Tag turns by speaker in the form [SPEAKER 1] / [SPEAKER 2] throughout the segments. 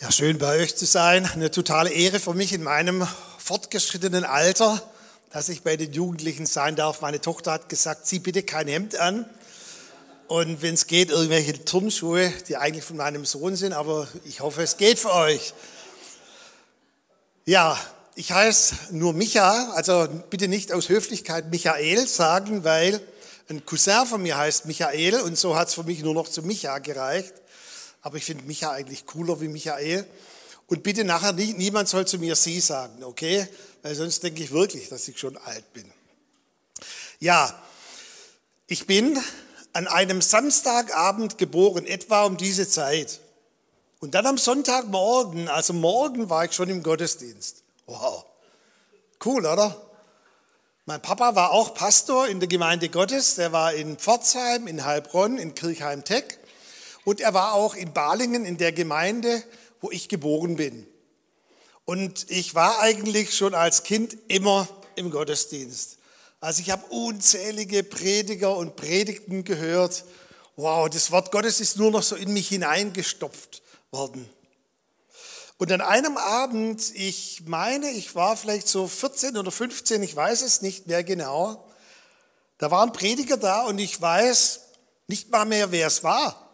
[SPEAKER 1] Ja, schön bei euch zu sein. Eine totale Ehre für mich in meinem fortgeschrittenen Alter, dass ich bei den Jugendlichen sein darf. Meine Tochter hat gesagt, zieh bitte kein Hemd an. Und wenn es geht, irgendwelche Turnschuhe, die eigentlich von meinem Sohn sind, aber ich hoffe, es geht für euch. Ja, ich heiße nur Micha, also bitte nicht aus Höflichkeit Michael sagen, weil ein Cousin von mir heißt Michael und so hat es für mich nur noch zu Micha gereicht aber ich finde Micha eigentlich cooler wie Michael. Und bitte nachher, nie, niemand soll zu mir Sie sagen, okay? Weil sonst denke ich wirklich, dass ich schon alt bin. Ja, ich bin an einem Samstagabend geboren, etwa um diese Zeit. Und dann am Sonntagmorgen, also morgen war ich schon im Gottesdienst. Wow, cool, oder? Mein Papa war auch Pastor in der Gemeinde Gottes. Der war in Pforzheim, in Heilbronn, in Kirchheim-Teck. Und er war auch in Balingen in der Gemeinde, wo ich geboren bin. Und ich war eigentlich schon als Kind immer im Gottesdienst. Also ich habe unzählige Prediger und Predigten gehört. Wow, das Wort Gottes ist nur noch so in mich hineingestopft worden. Und an einem Abend, ich meine, ich war vielleicht so 14 oder 15, ich weiß es nicht mehr genau, da war ein Prediger da und ich weiß nicht mal mehr, wer es war.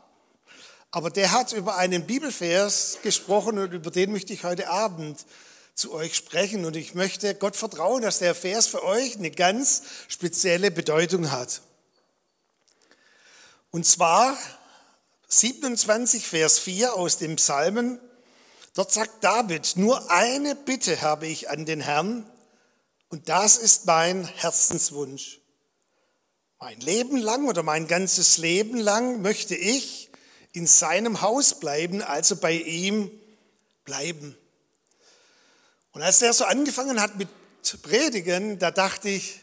[SPEAKER 1] Aber der hat über einen Bibelvers gesprochen und über den möchte ich heute Abend zu euch sprechen. Und ich möchte Gott vertrauen, dass der Vers für euch eine ganz spezielle Bedeutung hat. Und zwar 27, Vers 4 aus dem Psalmen. Dort sagt David, nur eine Bitte habe ich an den Herrn und das ist mein Herzenswunsch. Mein Leben lang oder mein ganzes Leben lang möchte ich, in seinem Haus bleiben, also bei ihm bleiben. Und als der so angefangen hat mit Predigen, da dachte ich,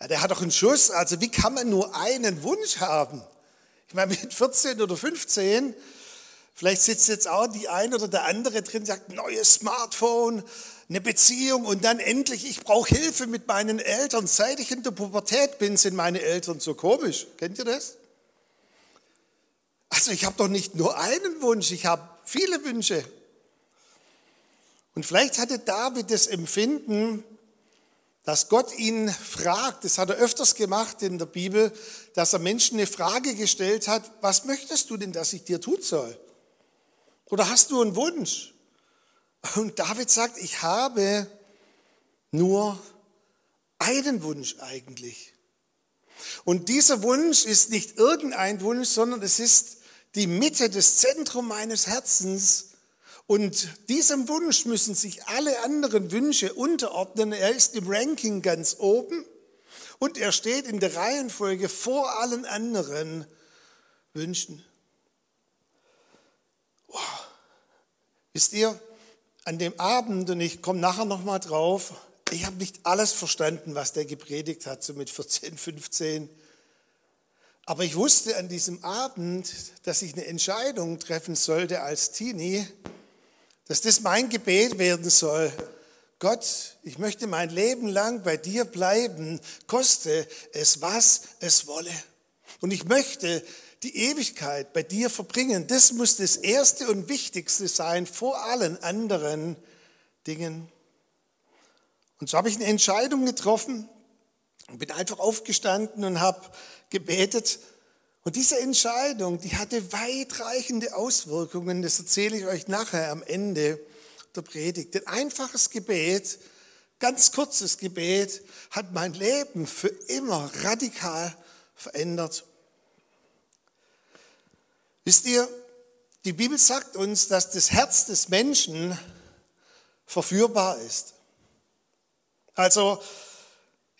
[SPEAKER 1] ja, der hat doch einen Schuss, also wie kann man nur einen Wunsch haben? Ich meine, mit 14 oder 15, vielleicht sitzt jetzt auch die ein oder der andere drin, sagt, neues Smartphone, eine Beziehung und dann endlich, ich brauche Hilfe mit meinen Eltern. Seit ich in der Pubertät bin, sind meine Eltern so komisch. Kennt ihr das? Also ich habe doch nicht nur einen Wunsch, ich habe viele Wünsche. Und vielleicht hatte David das Empfinden, dass Gott ihn fragt, das hat er öfters gemacht in der Bibel, dass er Menschen eine Frage gestellt hat, was möchtest du denn, dass ich dir tun soll? Oder hast du einen Wunsch? Und David sagt, ich habe nur einen Wunsch eigentlich. Und dieser Wunsch ist nicht irgendein Wunsch, sondern es ist die Mitte, das Zentrum meines Herzens. Und diesem Wunsch müssen sich alle anderen Wünsche unterordnen. Er ist im Ranking ganz oben und er steht in der Reihenfolge vor allen anderen Wünschen. Wow. Wisst ihr, an dem Abend, und ich komme nachher nochmal drauf, ich habe nicht alles verstanden, was der gepredigt hat, so mit 14, 15. Aber ich wusste an diesem Abend, dass ich eine Entscheidung treffen sollte als Teenie, dass das mein Gebet werden soll. Gott, ich möchte mein Leben lang bei dir bleiben, koste es, was es wolle. Und ich möchte die Ewigkeit bei dir verbringen. Das muss das Erste und Wichtigste sein vor allen anderen Dingen. Und so habe ich eine Entscheidung getroffen und bin einfach aufgestanden und habe gebetet. Und diese Entscheidung, die hatte weitreichende Auswirkungen. Das erzähle ich euch nachher am Ende der Predigt. Ein einfaches Gebet, ganz kurzes Gebet, hat mein Leben für immer radikal verändert. Wisst ihr, die Bibel sagt uns, dass das Herz des Menschen verführbar ist. Also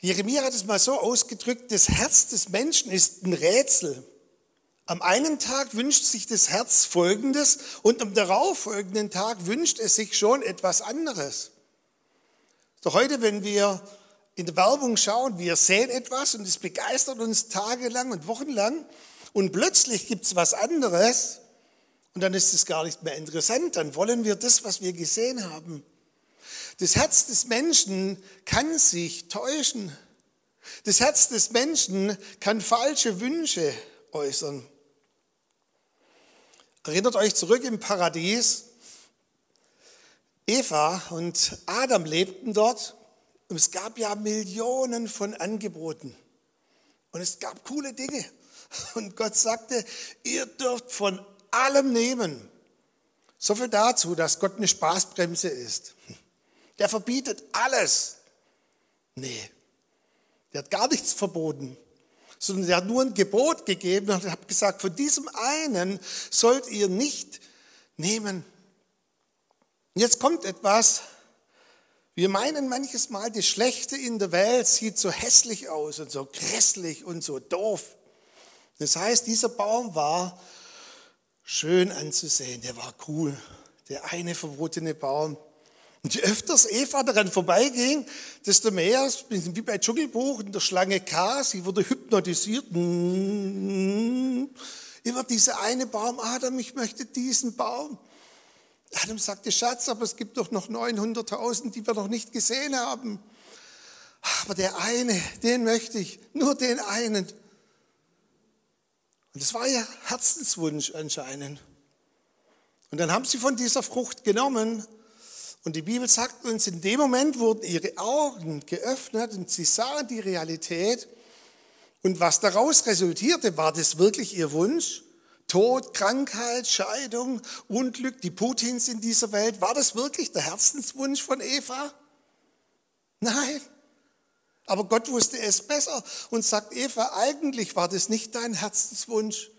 [SPEAKER 1] Jeremia hat es mal so ausgedrückt, das Herz des Menschen ist ein Rätsel. Am einen Tag wünscht sich das Herz Folgendes und am darauffolgenden Tag wünscht es sich schon etwas anderes. Doch heute, wenn wir in der Werbung schauen, wir sehen etwas und es begeistert uns tagelang und wochenlang und plötzlich gibt es was anderes und dann ist es gar nicht mehr interessant, dann wollen wir das, was wir gesehen haben. Das Herz des Menschen kann sich täuschen. Das Herz des Menschen kann falsche Wünsche äußern. Erinnert euch zurück im Paradies. Eva und Adam lebten dort und es gab ja Millionen von Angeboten. Und es gab coole Dinge. Und Gott sagte, ihr dürft von allem nehmen. So viel dazu, dass Gott eine Spaßbremse ist. Der verbietet alles. Nee, der hat gar nichts verboten, sondern der hat nur ein Gebot gegeben und hat gesagt, von diesem einen sollt ihr nicht nehmen. Jetzt kommt etwas, wir meinen manches Mal, das Schlechte in der Welt sieht so hässlich aus und so grässlich und so doof. Das heißt, dieser Baum war schön anzusehen, der war cool, der eine verbotene Baum. Und je öfters Eva daran vorbeiging, desto mehr, wie bei Dschungelbuch in der Schlange K, sie wurde hypnotisiert. Immer dieser eine Baum, Adam, ich möchte diesen Baum. Adam sagte, Schatz, aber es gibt doch noch 900.000, die wir noch nicht gesehen haben. Aber der eine, den möchte ich, nur den einen. Und das war ihr Herzenswunsch anscheinend. Und dann haben sie von dieser Frucht genommen. Und die Bibel sagt uns, in dem Moment wurden ihre Augen geöffnet und sie sahen die Realität. Und was daraus resultierte, war das wirklich ihr Wunsch? Tod, Krankheit, Scheidung, Unglück, die Putins in dieser Welt. War das wirklich der Herzenswunsch von Eva? Nein. Aber Gott wusste es besser und sagt, Eva, eigentlich war das nicht dein Herzenswunsch.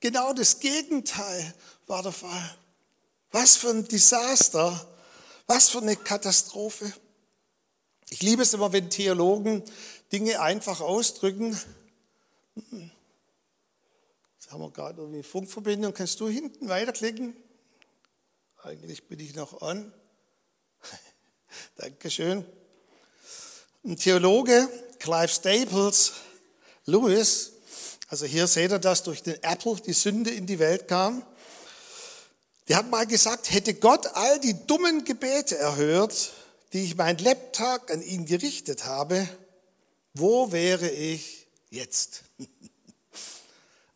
[SPEAKER 1] Genau das Gegenteil war der Fall. Was für ein Desaster, was für eine Katastrophe. Ich liebe es immer, wenn Theologen Dinge einfach ausdrücken. Jetzt haben wir gerade irgendwie Funkverbindung. Kannst du hinten weiterklicken? Eigentlich bin ich noch an. Dankeschön. Ein Theologe, Clive Staples Lewis, also hier seht ihr, dass durch den Apple die Sünde in die Welt kam. Der hat mal gesagt, hätte Gott all die dummen Gebete erhört, die ich mein Lebtag an ihn gerichtet habe, wo wäre ich jetzt?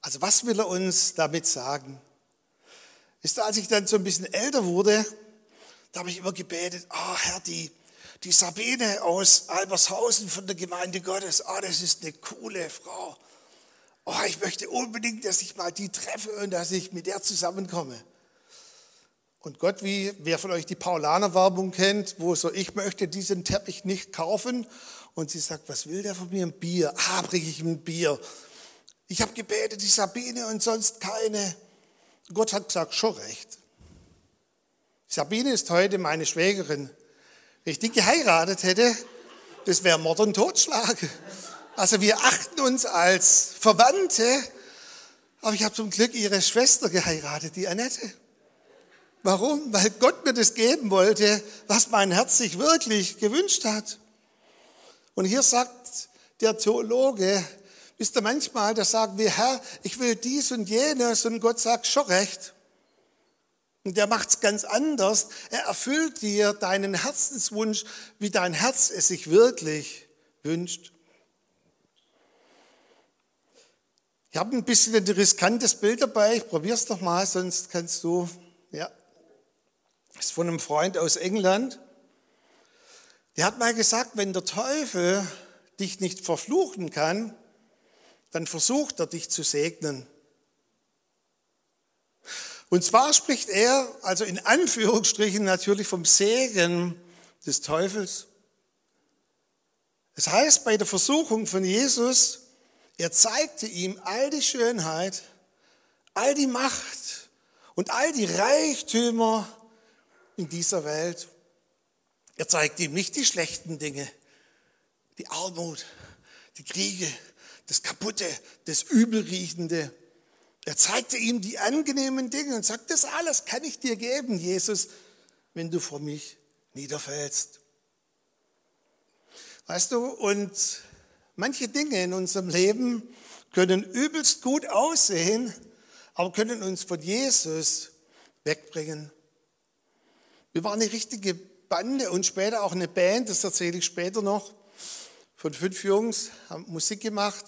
[SPEAKER 1] Also was will er uns damit sagen? Ist als ich dann so ein bisschen älter wurde, da habe ich immer gebetet, oh Herr, die, die Sabine aus Albershausen von der Gemeinde Gottes, oh, das ist eine coole Frau. Oh, ich möchte unbedingt, dass ich mal die treffe und dass ich mit der zusammenkomme. Und Gott, wie wer von euch die Paulaner-Werbung kennt, wo so, ich möchte diesen Teppich nicht kaufen. Und sie sagt, was will der von mir? Ein Bier. Ah, bringe ich ihm ein Bier. Ich habe gebetet, die Sabine und sonst keine. Gott hat gesagt, schon recht. Sabine ist heute meine Schwägerin. Wenn ich die geheiratet hätte, das wäre Mord und Totschlag. Also wir achten uns als Verwandte, aber ich habe zum Glück ihre Schwester geheiratet, die Annette. Warum? Weil Gott mir das geben wollte, was mein Herz sich wirklich gewünscht hat. Und hier sagt der Theologe, Wisst ihr, manchmal, da sagen wir, Herr, ich will dies und jenes und Gott sagt, schon recht. Und der macht es ganz anders. Er erfüllt dir deinen Herzenswunsch, wie dein Herz es sich wirklich wünscht. Ich habe ein bisschen ein riskantes Bild dabei. Ich probiere es doch mal, sonst kannst du. Ja, das ist von einem Freund aus England. Der hat mal gesagt, wenn der Teufel dich nicht verfluchen kann, dann versucht er dich zu segnen. Und zwar spricht er, also in Anführungsstrichen natürlich vom Segen des Teufels. Es heißt bei der Versuchung von Jesus, er zeigte ihm all die Schönheit, all die Macht und all die Reichtümer in dieser Welt. Er zeigte ihm nicht die schlechten Dinge, die Armut, die Kriege, das Kaputte, das Übelriechende. Er zeigte ihm die angenehmen Dinge und sagt, das alles kann ich dir geben, Jesus, wenn du vor mich niederfällst. Weißt du, und manche Dinge in unserem Leben können übelst gut aussehen, aber können uns von Jesus wegbringen. Wir waren eine richtige Bande und später auch eine Band, das erzähle ich später noch von fünf Jungs, haben Musik gemacht,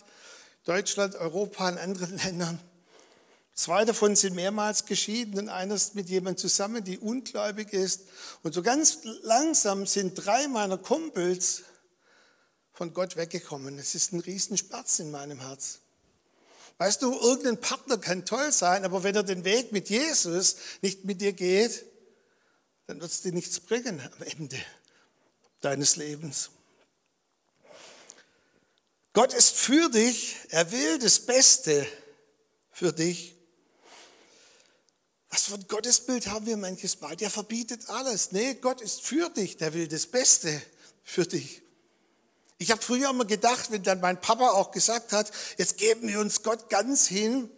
[SPEAKER 1] Deutschland, Europa und anderen Ländern. Zwei davon sind mehrmals geschieden und einer ist mit jemandem zusammen, die ungläubig ist. Und so ganz langsam sind drei meiner Kumpels von Gott weggekommen. Es ist ein Riesenschmerz in meinem Herz. Weißt du, irgendein Partner kann toll sein, aber wenn er den Weg mit Jesus nicht mit dir geht, dann wird es dir nichts bringen am Ende deines Lebens. Gott ist für dich, er will das Beste für dich. Was für ein Gottesbild haben wir manches Mal? Der verbietet alles. Nee, Gott ist für dich, der will das Beste für dich. Ich habe früher immer gedacht, wenn dann mein Papa auch gesagt hat, jetzt geben wir uns Gott ganz hin,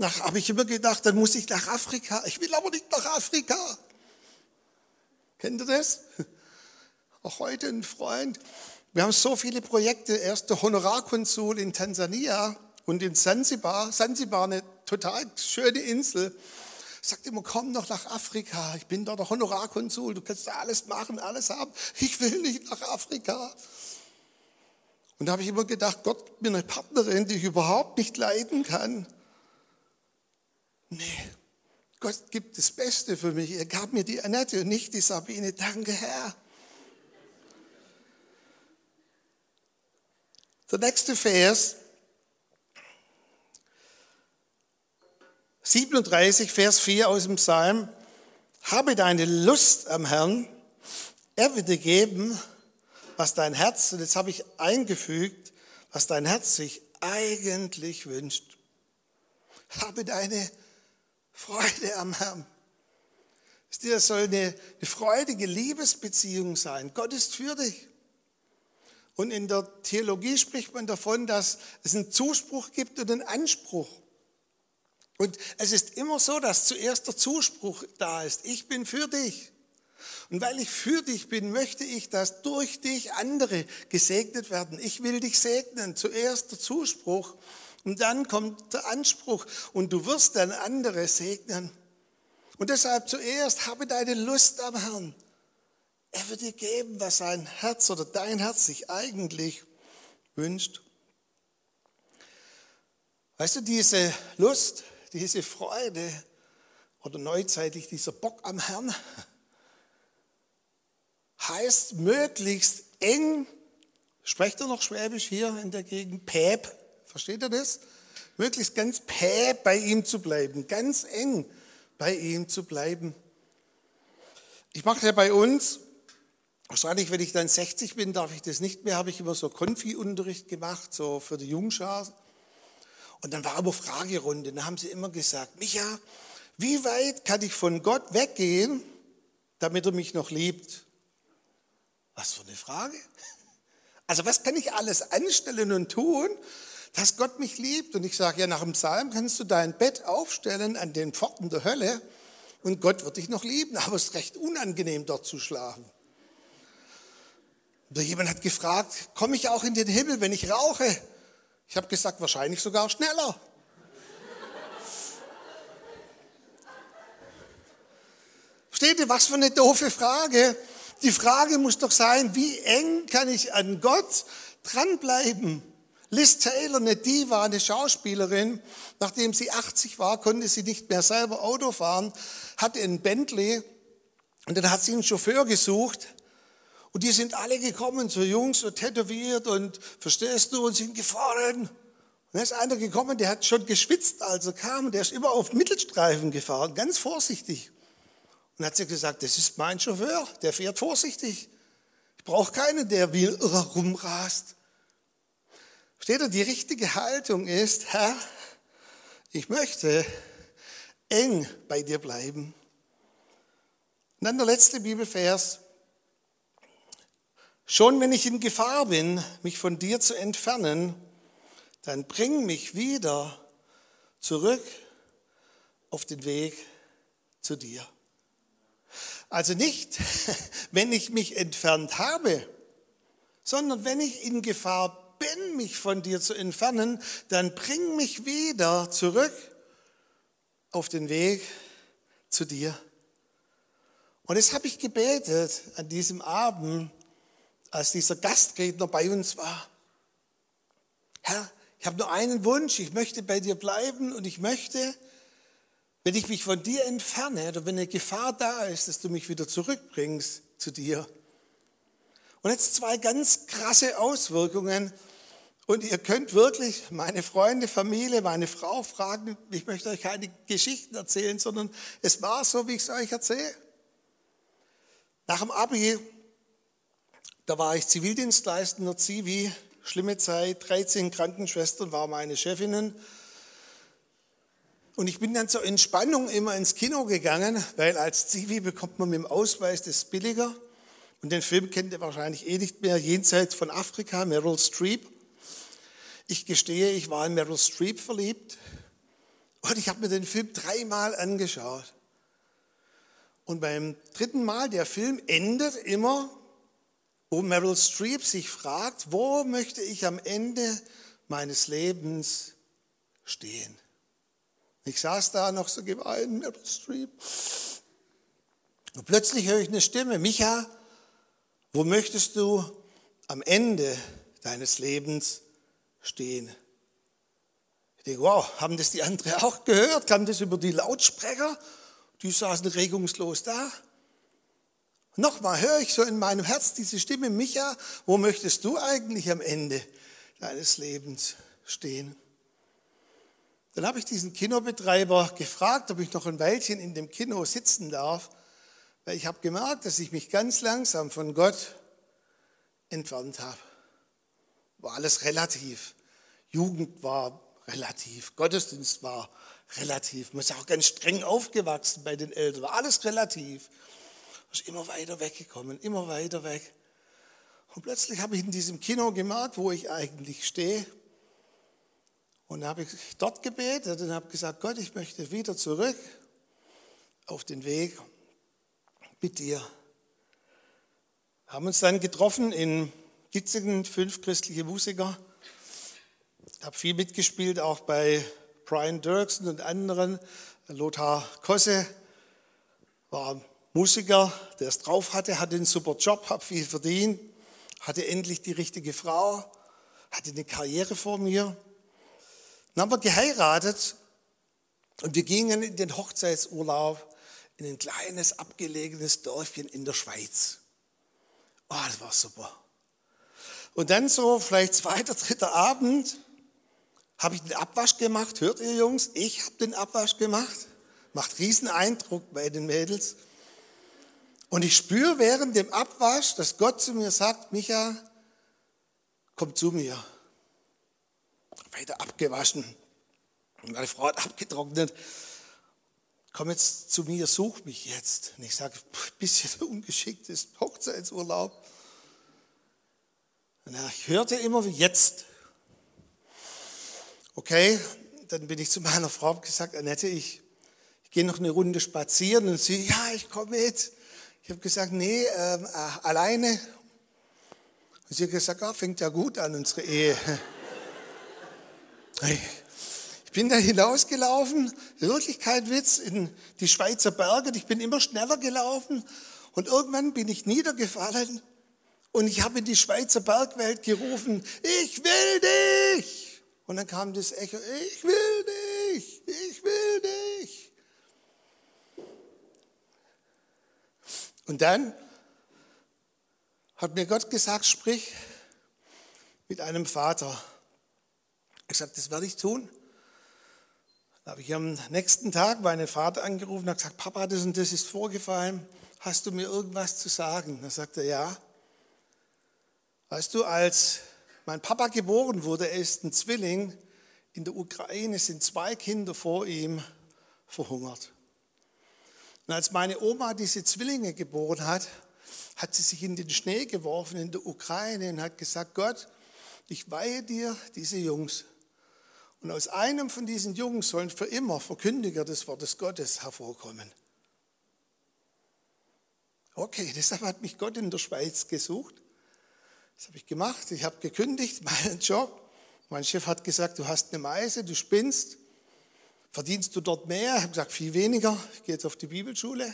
[SPEAKER 1] habe ich immer gedacht, dann muss ich nach Afrika. Ich will aber nicht nach Afrika. Kennt ihr das? Auch heute ein Freund. Wir haben so viele Projekte. Erst der Honorarkonsul in Tansania und in Sansibar. Sansibar, eine total schöne Insel. Sagt immer, komm doch nach Afrika. Ich bin dort der Honorarkonsul. Du kannst da alles machen, alles haben. Ich will nicht nach Afrika. Und da habe ich immer gedacht, Gott, bin eine Partnerin, die ich überhaupt nicht leiden kann. Nee, Gott gibt das Beste für mich. Er gab mir die Annette und nicht die Sabine. Danke, Herr. Der nächste Vers, 37, Vers 4 aus dem Psalm. Habe deine Lust am Herrn, er wird dir geben, was dein Herz, und jetzt habe ich eingefügt, was dein Herz sich eigentlich wünscht. Habe deine Freude am Herrn. Das soll eine, eine freudige Liebesbeziehung sein. Gott ist für dich. Und in der Theologie spricht man davon, dass es einen Zuspruch gibt und einen Anspruch. Und es ist immer so, dass zuerst der Zuspruch da ist. Ich bin für dich. Und weil ich für dich bin, möchte ich, dass durch dich andere gesegnet werden. Ich will dich segnen. Zuerst der Zuspruch und dann kommt der Anspruch und du wirst dann andere segnen. Und deshalb zuerst habe deine Lust am Herrn. Er wird dir geben, was sein Herz oder dein Herz sich eigentlich wünscht. Weißt du, diese Lust, diese Freude oder neuzeitlich dieser Bock am Herrn heißt möglichst eng, sprecht er noch Schwäbisch hier in der Gegend, Päp, Versteht ihr das? Möglichst ganz päh bei ihm zu bleiben, ganz eng bei ihm zu bleiben. Ich mache ja bei uns, wahrscheinlich wenn ich dann 60 bin, darf ich das nicht mehr, habe ich immer so Konfi-Unterricht gemacht, so für die Jungschar. Und dann war aber Fragerunde, da haben sie immer gesagt, Micha, wie weit kann ich von Gott weggehen, damit er mich noch liebt? Was für eine Frage. Also was kann ich alles anstellen und tun, dass Gott mich liebt. Und ich sage, ja, nach dem Psalm kannst du dein Bett aufstellen an den Pforten der Hölle und Gott wird dich noch lieben, aber es ist recht unangenehm, dort zu schlafen. Oder jemand hat gefragt, komme ich auch in den Himmel, wenn ich rauche? Ich habe gesagt, wahrscheinlich sogar schneller. Versteht ihr, was für eine doofe Frage? Die Frage muss doch sein, wie eng kann ich an Gott dranbleiben? Liz Taylor, eine Diva, eine Schauspielerin, nachdem sie 80 war, konnte sie nicht mehr selber Auto fahren, hatte einen Bentley und dann hat sie einen Chauffeur gesucht und die sind alle gekommen, so Jungs, so tätowiert und verstehst du, und sind gefahren. Und dann ist einer gekommen, der hat schon geschwitzt, als er kam, der ist immer auf Mittelstreifen gefahren, ganz vorsichtig. Und hat sie gesagt, das ist mein Chauffeur, der fährt vorsichtig. Ich brauche keinen, der wie rumrast. Steht da, die richtige Haltung ist, Herr, ich möchte eng bei dir bleiben. Und dann der letzte Bibelvers. Schon wenn ich in Gefahr bin, mich von dir zu entfernen, dann bring mich wieder zurück auf den Weg zu dir. Also nicht, wenn ich mich entfernt habe, sondern wenn ich in Gefahr bin, mich von dir zu entfernen, dann bring mich wieder zurück auf den Weg zu dir. Und das habe ich gebetet an diesem Abend, als dieser Gastredner bei uns war. Herr, ich habe nur einen Wunsch, ich möchte bei dir bleiben und ich möchte, wenn ich mich von dir entferne oder wenn eine Gefahr da ist, dass du mich wieder zurückbringst zu dir. Und jetzt zwei ganz krasse Auswirkungen. Und ihr könnt wirklich meine Freunde, Familie, meine Frau fragen. Ich möchte euch keine Geschichten erzählen, sondern es war so, wie ich es euch erzähle. Nach dem Abi, da war ich Zivildienstleistender Zivi, schlimme Zeit, 13 Krankenschwestern waren meine Chefinnen. Und ich bin dann zur Entspannung immer ins Kino gegangen, weil als Zivi bekommt man mit dem Ausweis das billiger. Und den Film kennt ihr wahrscheinlich eh nicht mehr, Jenseits von Afrika, Meryl Streep. Ich gestehe, ich war in Meryl Streep verliebt und ich habe mir den Film dreimal angeschaut. Und beim dritten Mal, der Film endet immer, wo Meryl Streep sich fragt, wo möchte ich am Ende meines Lebens stehen? Ich saß da noch so geweint, Meryl Streep. Und plötzlich höre ich eine Stimme, Micha, wo möchtest du am Ende deines Lebens stehen? Ich denke, wow, haben das die anderen auch gehört? Kam das über die Lautsprecher? Die saßen regungslos da. Nochmal höre ich so in meinem Herz diese Stimme, Micha, wo möchtest du eigentlich am Ende deines Lebens stehen? Dann habe ich diesen Kinobetreiber gefragt, ob ich noch ein Weilchen in dem Kino sitzen darf, weil ich habe gemerkt, dass ich mich ganz langsam von Gott entfernt habe. War alles relativ. Jugend war relativ, Gottesdienst war relativ. Man ist auch ganz streng aufgewachsen bei den Eltern, war alles relativ. Ich immer weiter weggekommen, immer weiter weg. Und plötzlich habe ich in diesem Kino gemerkt, wo ich eigentlich stehe. Und habe ich dort gebetet und habe gesagt, Gott, ich möchte wieder zurück auf den Weg mit dir. Haben uns dann getroffen in Gitzingen, fünf christliche Musiker. Ich habe viel mitgespielt, auch bei Brian Dirksen und anderen. Lothar Kosse war Musiker, der es drauf hatte, hatte einen super Job, hat viel verdient, hatte endlich die richtige Frau, hatte eine Karriere vor mir. Dann haben wir geheiratet und wir gingen in den Hochzeitsurlaub in ein kleines, abgelegenes Dörfchen in der Schweiz. Oh, das war super. Und dann so vielleicht zweiter, dritter Abend habe ich den Abwasch gemacht. Hört ihr Jungs? Ich habe den Abwasch gemacht. Macht riesen Eindruck bei den Mädels. Und ich spüre während dem Abwasch, dass Gott zu mir sagt, Micha, komm zu mir. Weiter abgewaschen. Und meine Frau hat abgetrocknet. Komm jetzt zu mir, such mich jetzt. Und ich sage, bisschen ungeschickt ist Hochzeitsurlaub. Und ich hörte immer, jetzt. Okay, dann bin ich zu meiner Frau gesagt, Annette, ich, ich gehe noch eine Runde spazieren. Und sie, ja, ich komme mit. Ich habe gesagt, nee, ähm, äh, alleine. Und sie hat gesagt, ah, fängt ja gut an, unsere Ehe. Ich bin da hinausgelaufen, Wirklichkeit Witz, in die Schweizer Berge. Ich bin immer schneller gelaufen und irgendwann bin ich niedergefallen und ich habe in die Schweizer Bergwelt gerufen, ich will dich. Und dann kam das Echo, ich will dich, ich will dich. Und dann hat mir Gott gesagt, sprich mit einem Vater. Ich sagte, das werde ich tun. Da habe ich am nächsten Tag meinen Vater angerufen und gesagt, Papa, das und das ist vorgefallen. Hast du mir irgendwas zu sagen? Da sagte er, ja. Weißt du, als mein Papa geboren wurde, er ist ein Zwilling, in der Ukraine sind zwei Kinder vor ihm verhungert. Und als meine Oma diese Zwillinge geboren hat, hat sie sich in den Schnee geworfen in der Ukraine und hat gesagt, Gott, ich weihe dir diese Jungs. Und aus einem von diesen Jungs sollen für immer Verkündiger des Wortes Gottes hervorkommen. Okay, deshalb hat mich Gott in der Schweiz gesucht. Das habe ich gemacht. Ich habe gekündigt, meinen Job. Mein Chef hat gesagt, du hast eine Meise, du spinnst. Verdienst du dort mehr? Ich habe gesagt, viel weniger. Ich gehe jetzt auf die Bibelschule,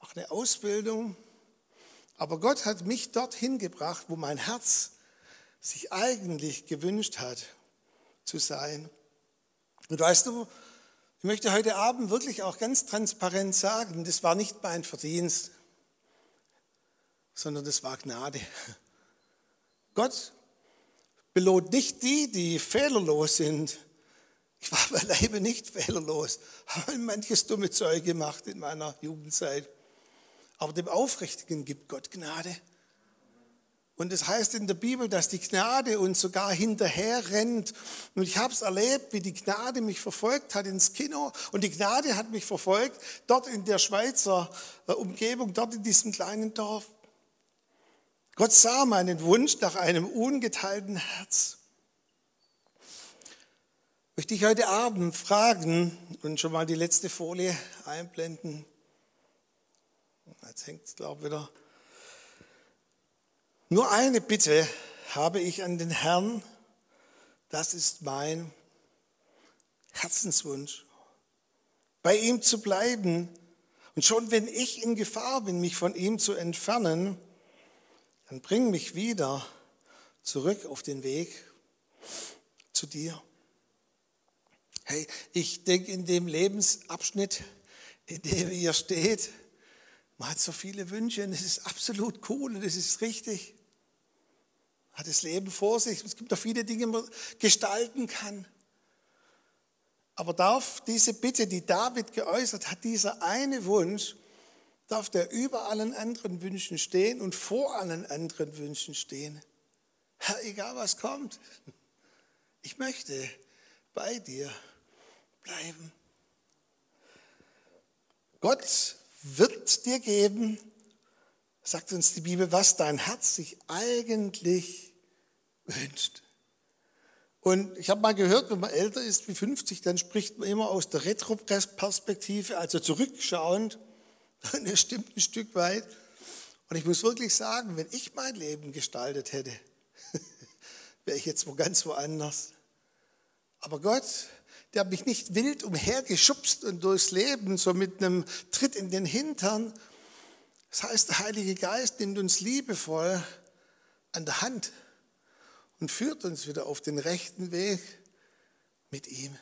[SPEAKER 1] mache eine Ausbildung. Aber Gott hat mich dorthin gebracht, wo mein Herz sich eigentlich gewünscht hat zu sein. Und weißt du, Ich möchte heute Abend wirklich auch ganz transparent sagen, das war nicht mein Verdienst, sondern das war Gnade. Gott belohnt nicht die, die fehlerlos sind. Ich war beileibe nicht fehlerlos, habe manches dumme Zeug gemacht in meiner Jugendzeit. Aber dem Aufrichtigen gibt Gott Gnade. Und es das heißt in der Bibel, dass die Gnade uns sogar hinterher rennt. Und ich habe es erlebt, wie die Gnade mich verfolgt hat ins Kino. Und die Gnade hat mich verfolgt dort in der Schweizer äh, Umgebung, dort in diesem kleinen Dorf. Gott sah meinen Wunsch nach einem ungeteilten Herz. Ich möchte dich heute Abend fragen und schon mal die letzte Folie einblenden. Jetzt hängt es, glaube ich, wieder. Nur eine Bitte habe ich an den Herrn. Das ist mein Herzenswunsch. Bei ihm zu bleiben. Und schon wenn ich in Gefahr bin, mich von ihm zu entfernen, dann bring mich wieder zurück auf den Weg zu dir. Hey, ich denke in dem Lebensabschnitt, in dem ihr steht, man hat so viele Wünsche und es ist absolut cool und es ist richtig. Man hat das Leben vor sich. Es gibt noch viele Dinge, die man gestalten kann. Aber darf diese Bitte, die David geäußert hat, dieser eine Wunsch, darf der über allen anderen Wünschen stehen und vor allen anderen Wünschen stehen. Herr, egal was kommt, ich möchte bei dir bleiben. Gott wird dir geben, sagt uns die Bibel, was dein Herz sich eigentlich wünscht. Und ich habe mal gehört, wenn man älter ist wie 50, dann spricht man immer aus der Retro-Perspektive, also zurückschauend. Und das stimmt ein Stück weit. Und ich muss wirklich sagen, wenn ich mein Leben gestaltet hätte, wäre ich jetzt wo ganz woanders. Aber Gott, der hat mich nicht wild umhergeschubst und durchs Leben, so mit einem Tritt in den Hintern. Das heißt, der Heilige Geist nimmt uns liebevoll an der Hand und führt uns wieder auf den rechten Weg mit ihm.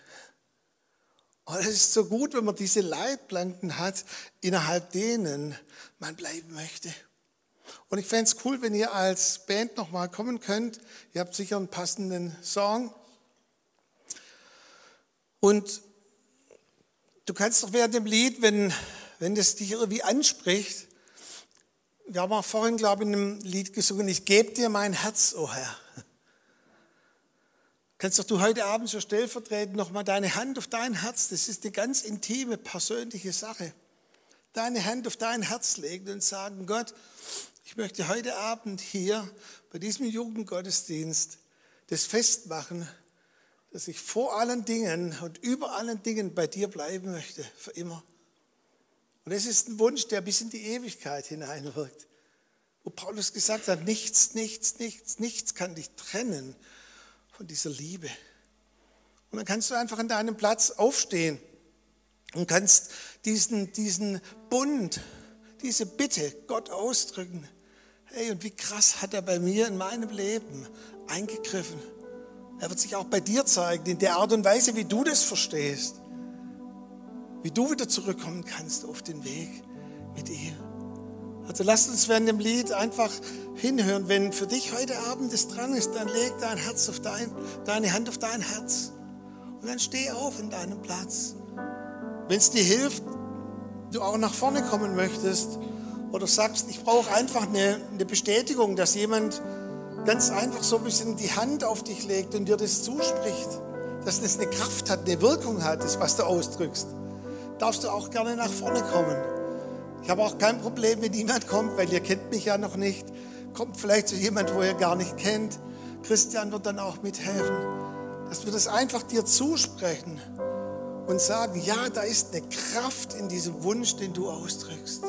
[SPEAKER 1] Und es ist so gut, wenn man diese Leitplanken hat, innerhalb denen man bleiben möchte. Und ich fände es cool, wenn ihr als Band nochmal kommen könnt. Ihr habt sicher einen passenden Song. Und du kannst doch während dem Lied, wenn, wenn das dich irgendwie anspricht, wir haben auch vorhin, glaube ich, in einem Lied gesungen, ich gebe dir mein Herz, o oh Herr. Kannst doch du heute Abend so stellvertretend nochmal deine Hand auf dein Herz, das ist eine ganz intime, persönliche Sache, deine Hand auf dein Herz legen und sagen, Gott, ich möchte heute Abend hier bei diesem Jugendgottesdienst das festmachen, dass ich vor allen Dingen und über allen Dingen bei dir bleiben möchte, für immer. Und es ist ein Wunsch, der bis in die Ewigkeit hineinwirkt. Wo Paulus gesagt hat, nichts, nichts, nichts, nichts kann dich trennen von dieser Liebe. Und dann kannst du einfach an deinem Platz aufstehen und kannst diesen, diesen Bund, diese Bitte Gott ausdrücken. Hey, und wie krass hat er bei mir in meinem Leben eingegriffen. Er wird sich auch bei dir zeigen, in der Art und Weise, wie du das verstehst. Wie du wieder zurückkommen kannst auf den Weg mit ihm. Also lasst uns während dem Lied einfach hinhören. Wenn für dich heute Abend es dran ist, dann leg dein Herz auf dein, deine Hand auf dein Herz. Und dann steh auf in deinem Platz. Wenn es dir hilft, du auch nach vorne kommen möchtest oder sagst, ich brauche einfach eine, eine Bestätigung, dass jemand ganz einfach so ein bisschen die Hand auf dich legt und dir das zuspricht, dass das eine Kraft hat, eine Wirkung hat, das, was du ausdrückst, darfst du auch gerne nach vorne kommen. Ich habe auch kein Problem, wenn niemand kommt, weil ihr kennt mich ja noch nicht. Kommt vielleicht zu jemand, wo ihr gar nicht kennt. Christian wird dann auch mithelfen, dass wir das einfach dir zusprechen und sagen, ja, da ist eine Kraft in diesem Wunsch, den du ausdrückst.